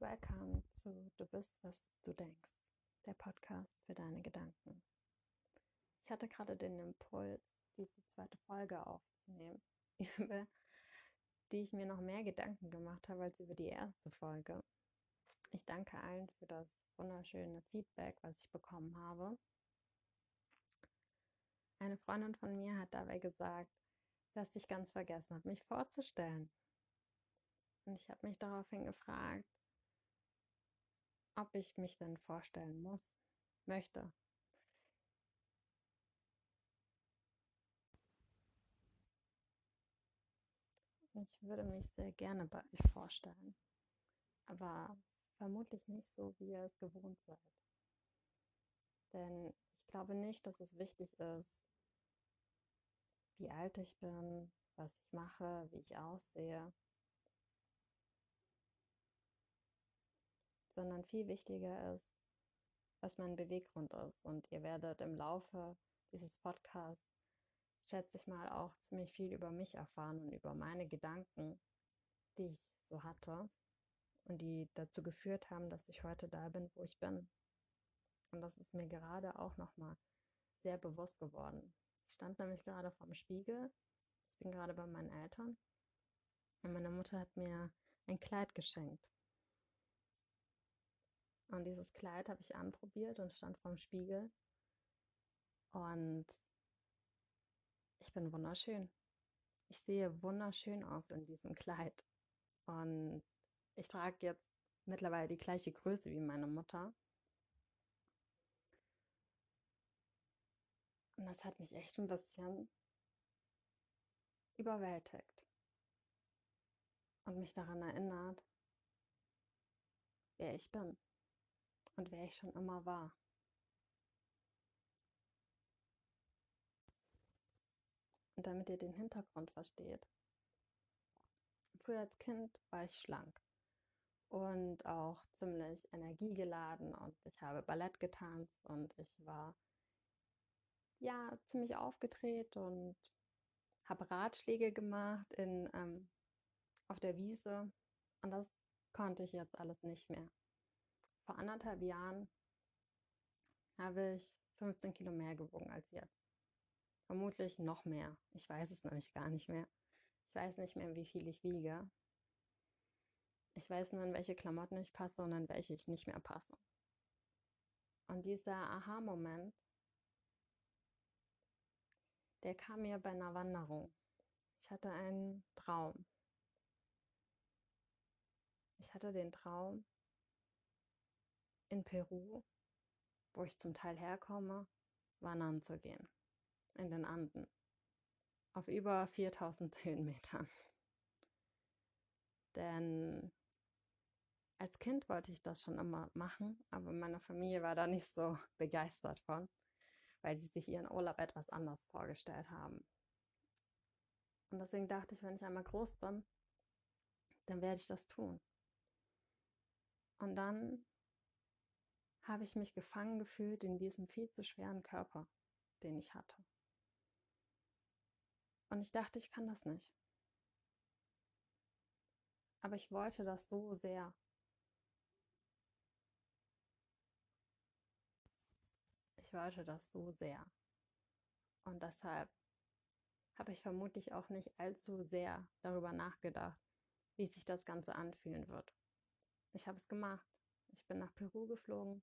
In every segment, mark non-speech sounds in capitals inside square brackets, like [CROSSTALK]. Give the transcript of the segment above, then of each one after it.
Welcome zu Du bist, was du denkst, der Podcast für deine Gedanken. Ich hatte gerade den Impuls, diese zweite Folge aufzunehmen, [LAUGHS] über die ich mir noch mehr Gedanken gemacht habe als über die erste Folge. Ich danke allen für das wunderschöne Feedback, was ich bekommen habe. Eine Freundin von mir hat dabei gesagt, dass ich ganz vergessen habe, mich vorzustellen. Und ich habe mich daraufhin gefragt, ob ich mich denn vorstellen muss, möchte. Ich würde mich sehr gerne bei euch vorstellen, aber vermutlich nicht so, wie ihr es gewohnt seid. Denn ich glaube nicht, dass es wichtig ist, wie alt ich bin, was ich mache, wie ich aussehe, sondern viel wichtiger ist, was mein Beweggrund ist. Und ihr werdet im Laufe dieses Podcasts, schätze ich mal, auch ziemlich viel über mich erfahren und über meine Gedanken, die ich so hatte und die dazu geführt haben, dass ich heute da bin, wo ich bin. Und das ist mir gerade auch nochmal sehr bewusst geworden. Ich stand nämlich gerade vorm Spiegel. Ich bin gerade bei meinen Eltern. Und meine Mutter hat mir ein Kleid geschenkt. Und dieses Kleid habe ich anprobiert und stand vorm Spiegel. Und ich bin wunderschön. Ich sehe wunderschön aus in diesem Kleid. Und ich trage jetzt mittlerweile die gleiche Größe wie meine Mutter. Und das hat mich echt ein bisschen überwältigt. Und mich daran erinnert, wer ich bin und wer ich schon immer war. Und damit ihr den Hintergrund versteht. Früher als Kind war ich schlank und auch ziemlich energiegeladen und ich habe Ballett getanzt und ich war ja ziemlich aufgedreht und habe Ratschläge gemacht in, ähm, auf der Wiese und das konnte ich jetzt alles nicht mehr vor anderthalb Jahren habe ich 15 Kilo mehr gewogen als jetzt. Vermutlich noch mehr. Ich weiß es nämlich gar nicht mehr. Ich weiß nicht mehr, wie viel ich wiege. Ich weiß nur, in welche Klamotten ich passe und in welche ich nicht mehr passe. Und dieser Aha-Moment, der kam mir bei einer Wanderung. Ich hatte einen Traum. Ich hatte den Traum, in Peru, wo ich zum Teil herkomme, wandern zu gehen. In den Anden. Auf über 4000 [LAUGHS] Höhenmetern. Denn als Kind wollte ich das schon immer machen, aber meine Familie war da nicht so [LAUGHS] begeistert von, weil sie sich ihren Urlaub etwas anders vorgestellt haben. Und deswegen dachte ich, wenn ich einmal groß bin, dann werde ich das tun. Und dann habe ich mich gefangen gefühlt in diesem viel zu schweren Körper, den ich hatte. Und ich dachte, ich kann das nicht. Aber ich wollte das so sehr. Ich wollte das so sehr. Und deshalb habe ich vermutlich auch nicht allzu sehr darüber nachgedacht, wie sich das Ganze anfühlen wird. Ich habe es gemacht. Ich bin nach Peru geflogen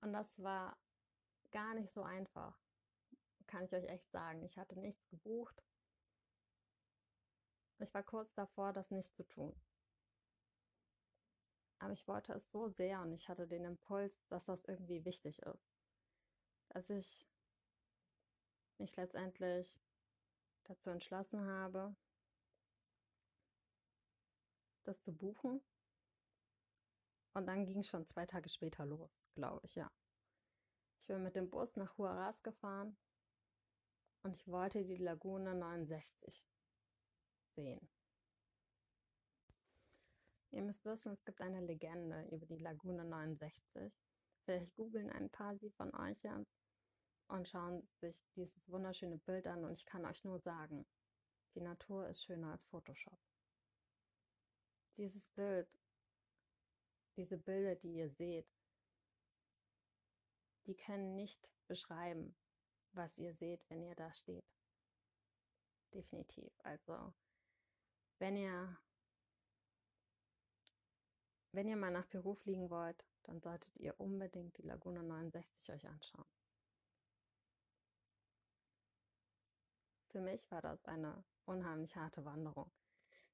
Und das war gar nicht so einfach, kann ich euch echt sagen. Ich hatte nichts gebucht. Ich war kurz davor, das nicht zu tun. Aber ich wollte es so sehr und ich hatte den Impuls, dass das irgendwie wichtig ist. Dass ich mich letztendlich dazu entschlossen habe, das zu buchen und dann ging es schon zwei Tage später los, glaube ich, ja. Ich bin mit dem Bus nach Huaraz gefahren und ich wollte die Lagune 69 sehen. Ihr müsst wissen, es gibt eine Legende über die Lagune 69. Vielleicht googeln ein paar sie von euch jetzt und schauen sich dieses wunderschöne Bild an und ich kann euch nur sagen, die Natur ist schöner als Photoshop. Dieses Bild, diese Bilder, die ihr seht, die können nicht beschreiben, was ihr seht, wenn ihr da steht. Definitiv. Also, wenn ihr, wenn ihr mal nach Peru fliegen wollt, dann solltet ihr unbedingt die Lagune 69 euch anschauen. Für mich war das eine unheimlich harte Wanderung.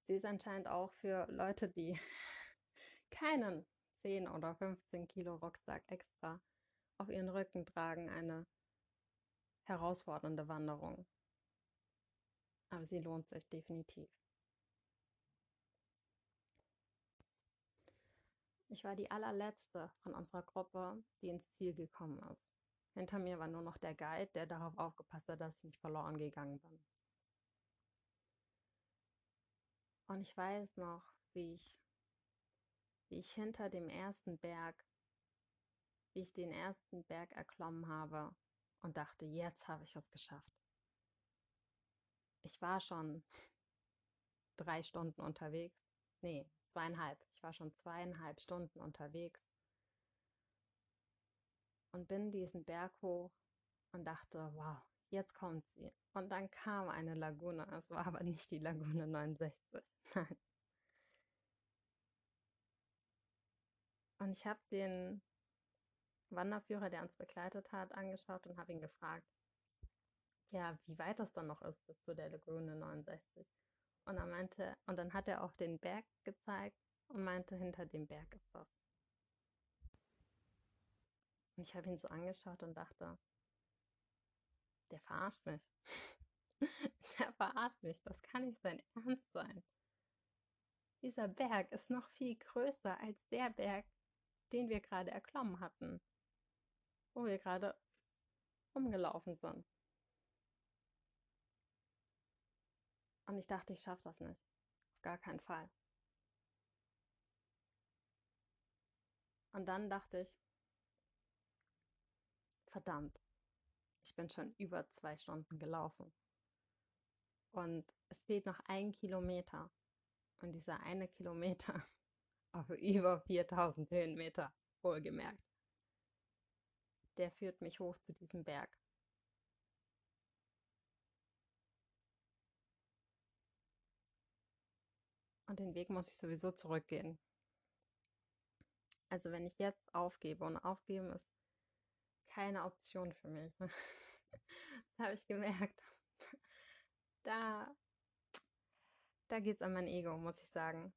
Sie ist anscheinend auch für Leute, die [LAUGHS] keinen 10 oder 15 Kilo Rucksack extra auf ihren Rücken tragen, eine herausfordernde Wanderung. Aber sie lohnt sich definitiv. Ich war die allerletzte von unserer Gruppe, die ins Ziel gekommen ist. Hinter mir war nur noch der Guide, der darauf aufgepasst hat, dass ich nicht verloren gegangen bin. Und ich weiß noch, wie ich, wie ich hinter dem ersten Berg, wie ich den ersten Berg erklommen habe und dachte, jetzt habe ich es geschafft. Ich war schon [LAUGHS] drei Stunden unterwegs. Nee, zweieinhalb. Ich war schon zweieinhalb Stunden unterwegs und bin diesen Berg hoch und dachte, wow, jetzt kommt sie. Und dann kam eine Lagune. Es war aber nicht die Lagune 69. [LAUGHS] Nein. Und ich habe den Wanderführer, der uns begleitet hat, angeschaut und habe ihn gefragt, ja, wie weit das dann noch ist bis zu der Lagune 69. Und er meinte, und dann hat er auch den Berg gezeigt und meinte, hinter dem Berg ist das. Und ich habe ihn so angeschaut und dachte, der verarscht mich. [LAUGHS] der verarscht mich. Das kann nicht sein Ernst sein. Dieser Berg ist noch viel größer als der Berg, den wir gerade erklommen hatten, wo wir gerade umgelaufen sind. Und ich dachte, ich schaffe das nicht. Auf gar keinen Fall. Und dann dachte ich, verdammt, ich bin schon über zwei Stunden gelaufen. Und es fehlt noch ein Kilometer. Und dieser eine Kilometer [LAUGHS] auf über 4000 Höhenmeter, wohlgemerkt, der führt mich hoch zu diesem Berg. Und den Weg muss ich sowieso zurückgehen. Also wenn ich jetzt aufgebe und aufgeben ist keine Option für mich. [LAUGHS] das habe ich gemerkt. Da, da geht es an mein Ego, muss ich sagen.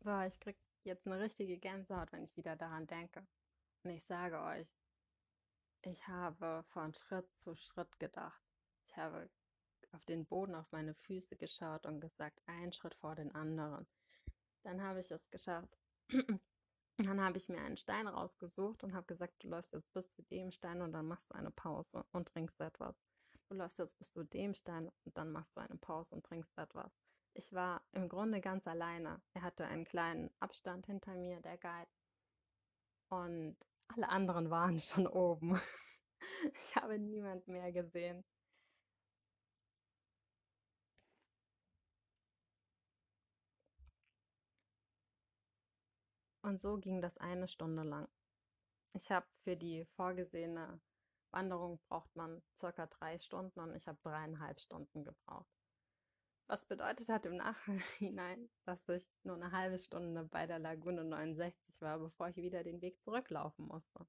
Boah, ich krieg jetzt eine richtige Gänsehaut, wenn ich wieder daran denke. Und ich sage euch, ich habe von Schritt zu Schritt gedacht. Ich habe auf den Boden, auf meine Füße geschaut und gesagt, ein Schritt vor den anderen. Dann habe ich es geschafft. [CLEARS THROAT] dann habe ich mir einen Stein rausgesucht und habe gesagt, du läufst jetzt bis zu dem Stein und dann machst du eine Pause und trinkst etwas. Du läufst jetzt bis zu dem Stein und dann machst du eine Pause und trinkst etwas. Ich war im Grunde ganz alleine. Er hatte einen kleinen Abstand hinter mir, der Guide. Und alle anderen waren [LAUGHS] schon oben. Ich habe niemand mehr gesehen. Und so ging das eine Stunde lang. Ich habe für die vorgesehene Wanderung braucht man circa drei Stunden und ich habe dreieinhalb Stunden gebraucht. Was bedeutet hat im Nachhinein, [LAUGHS] dass ich nur eine halbe Stunde bei der Lagune 69 war, bevor ich wieder den Weg zurücklaufen musste.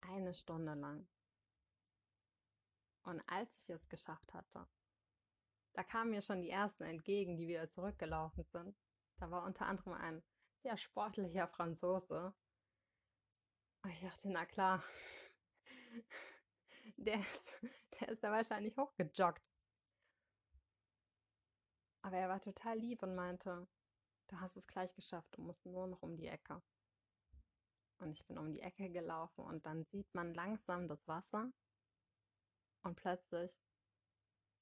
Eine Stunde lang. Und als ich es geschafft hatte, da kamen mir schon die ersten entgegen, die wieder zurückgelaufen sind. Da war unter anderem ein sehr sportlicher Franzose. Und ich dachte, na klar, [LAUGHS] der ist, der ist da wahrscheinlich hochgejoggt. Aber er war total lieb und meinte, du hast es gleich geschafft, du musst nur noch um die Ecke. Und ich bin um die Ecke gelaufen und dann sieht man langsam das Wasser und plötzlich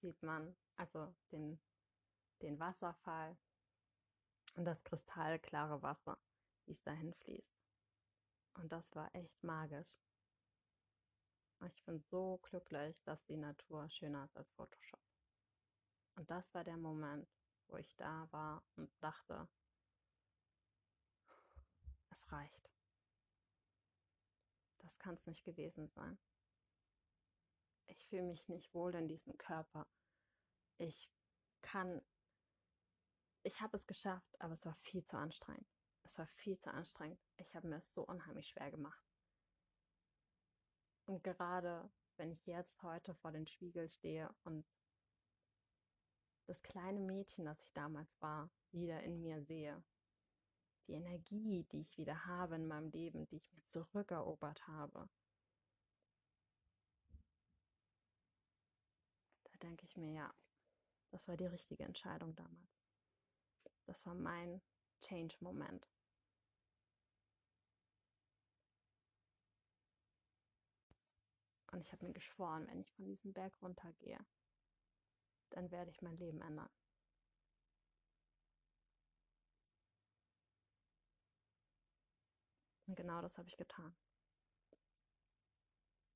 sieht man also den, den Wasserfall und das kristallklare Wasser, wie es dahin fließt. Und das war echt magisch. Ich bin so glücklich, dass die Natur schöner ist als Photoshop. Und das war der Moment, wo ich da war und dachte, es reicht. Das kann es nicht gewesen sein. Ich fühle mich nicht wohl in diesem Körper. Ich kann, ich habe es geschafft, aber es war viel zu anstrengend. Es war viel zu anstrengend. Ich habe mir es so unheimlich schwer gemacht. Und gerade wenn ich jetzt heute vor den Spiegel stehe und das kleine Mädchen, das ich damals war, wieder in mir sehe, die Energie, die ich wieder habe in meinem Leben, die ich mir zurückerobert habe, da denke ich mir, ja, das war die richtige Entscheidung damals. Das war mein Change-Moment. Und ich habe mir geschworen, wenn ich von diesem Berg runtergehe, dann werde ich mein Leben ändern. Und genau das habe ich getan.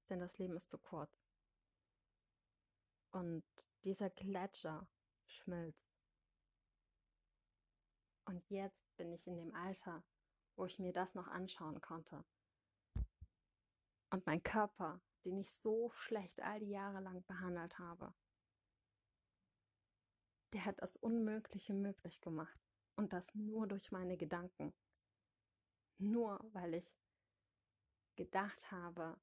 Denn das Leben ist zu kurz. Und dieser Gletscher schmilzt. Und jetzt bin ich in dem Alter, wo ich mir das noch anschauen konnte. Und mein Körper den ich so schlecht all die Jahre lang behandelt habe. Der hat das Unmögliche möglich gemacht und das nur durch meine Gedanken. Nur weil ich gedacht habe,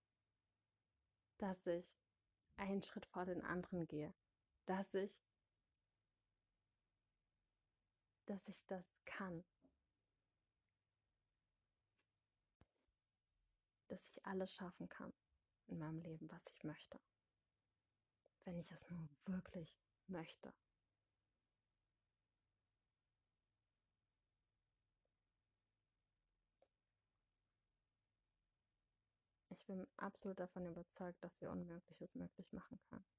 dass ich einen Schritt vor den anderen gehe, dass ich dass ich das kann, dass ich alles schaffen kann in meinem Leben, was ich möchte. Wenn ich es nur wirklich möchte. Ich bin absolut davon überzeugt, dass wir Unmögliches möglich machen können.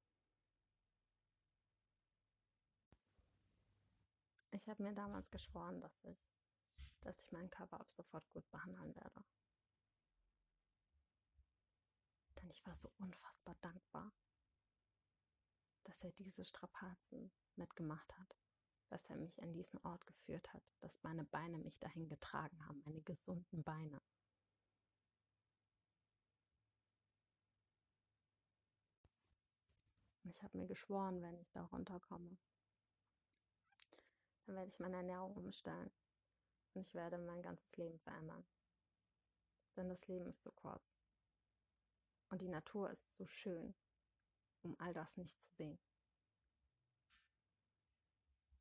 Ich habe mir damals geschworen, dass ich, dass ich meinen Körper ab sofort gut behandeln werde. Denn ich war so unfassbar dankbar, dass er diese Strapazen mitgemacht hat, dass er mich an diesen Ort geführt hat, dass meine Beine mich dahin getragen haben, meine gesunden Beine. Ich habe mir geschworen, wenn ich da runterkomme, dann werde ich meine Ernährung umstellen und ich werde mein ganzes Leben verändern. Denn das Leben ist zu kurz. Und die Natur ist so schön, um all das nicht zu sehen.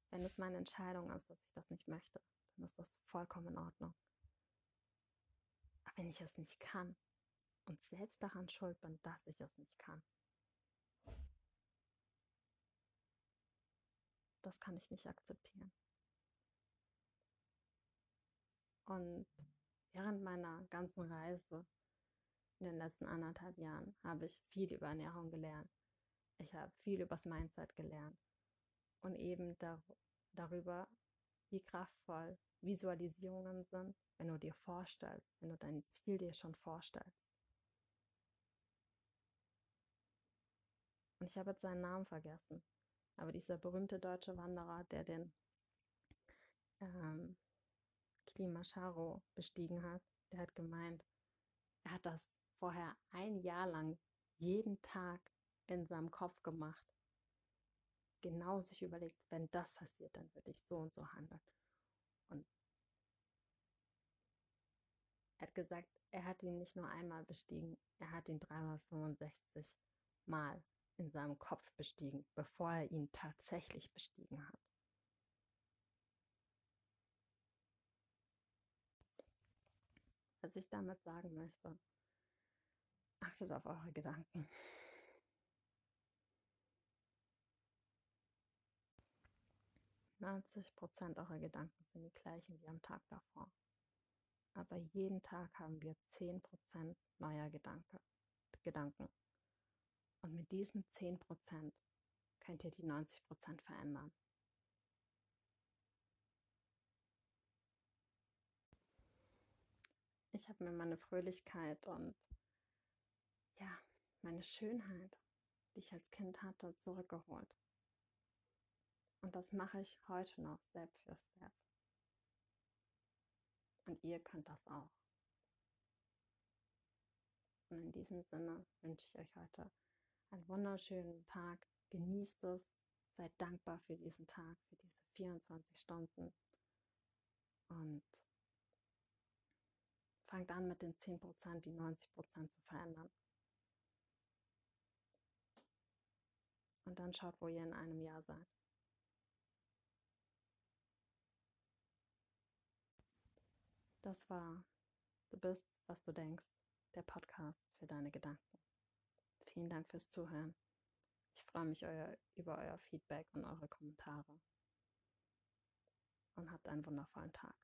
Wenn es meine Entscheidung ist, dass ich das nicht möchte, dann ist das vollkommen in Ordnung. Aber wenn ich es nicht kann und selbst daran schuld bin, dass ich es nicht kann, das kann ich nicht akzeptieren. Und während meiner ganzen Reise in den letzten anderthalb Jahren habe ich viel über Ernährung gelernt. Ich habe viel über das Mindset gelernt und eben dar darüber, wie kraftvoll Visualisierungen sind, wenn du dir vorstellst, wenn du dein Ziel dir schon vorstellst. Und ich habe jetzt seinen Namen vergessen, aber dieser berühmte deutsche Wanderer, der den ähm, Kilimanjaro bestiegen hat, der hat gemeint, er hat das vorher ein Jahr lang jeden Tag in seinem Kopf gemacht. Genau sich überlegt, wenn das passiert, dann würde ich so und so handeln. Und er hat gesagt, er hat ihn nicht nur einmal bestiegen, er hat ihn 365 Mal in seinem Kopf bestiegen, bevor er ihn tatsächlich bestiegen hat. Was ich damit sagen möchte, Achtet auf eure Gedanken. Prozent eurer Gedanken sind die gleichen wie am Tag davor. Aber jeden Tag haben wir 10% neuer Gedanke, Gedanken. Und mit diesen 10% könnt ihr die 90% verändern. Ich habe mir meine Fröhlichkeit und ja, meine Schönheit, die ich als Kind hatte, zurückgeholt. Und das mache ich heute noch Step für Step. Und ihr könnt das auch. Und in diesem Sinne wünsche ich euch heute einen wunderschönen Tag. Genießt es. Seid dankbar für diesen Tag, für diese 24 Stunden. Und fangt an mit den 10%, die 90% zu verändern. Und dann schaut, wo ihr in einem Jahr seid. Das war Du bist, was du denkst, der Podcast für deine Gedanken. Vielen Dank fürs Zuhören. Ich freue mich euer, über euer Feedback und eure Kommentare. Und habt einen wundervollen Tag.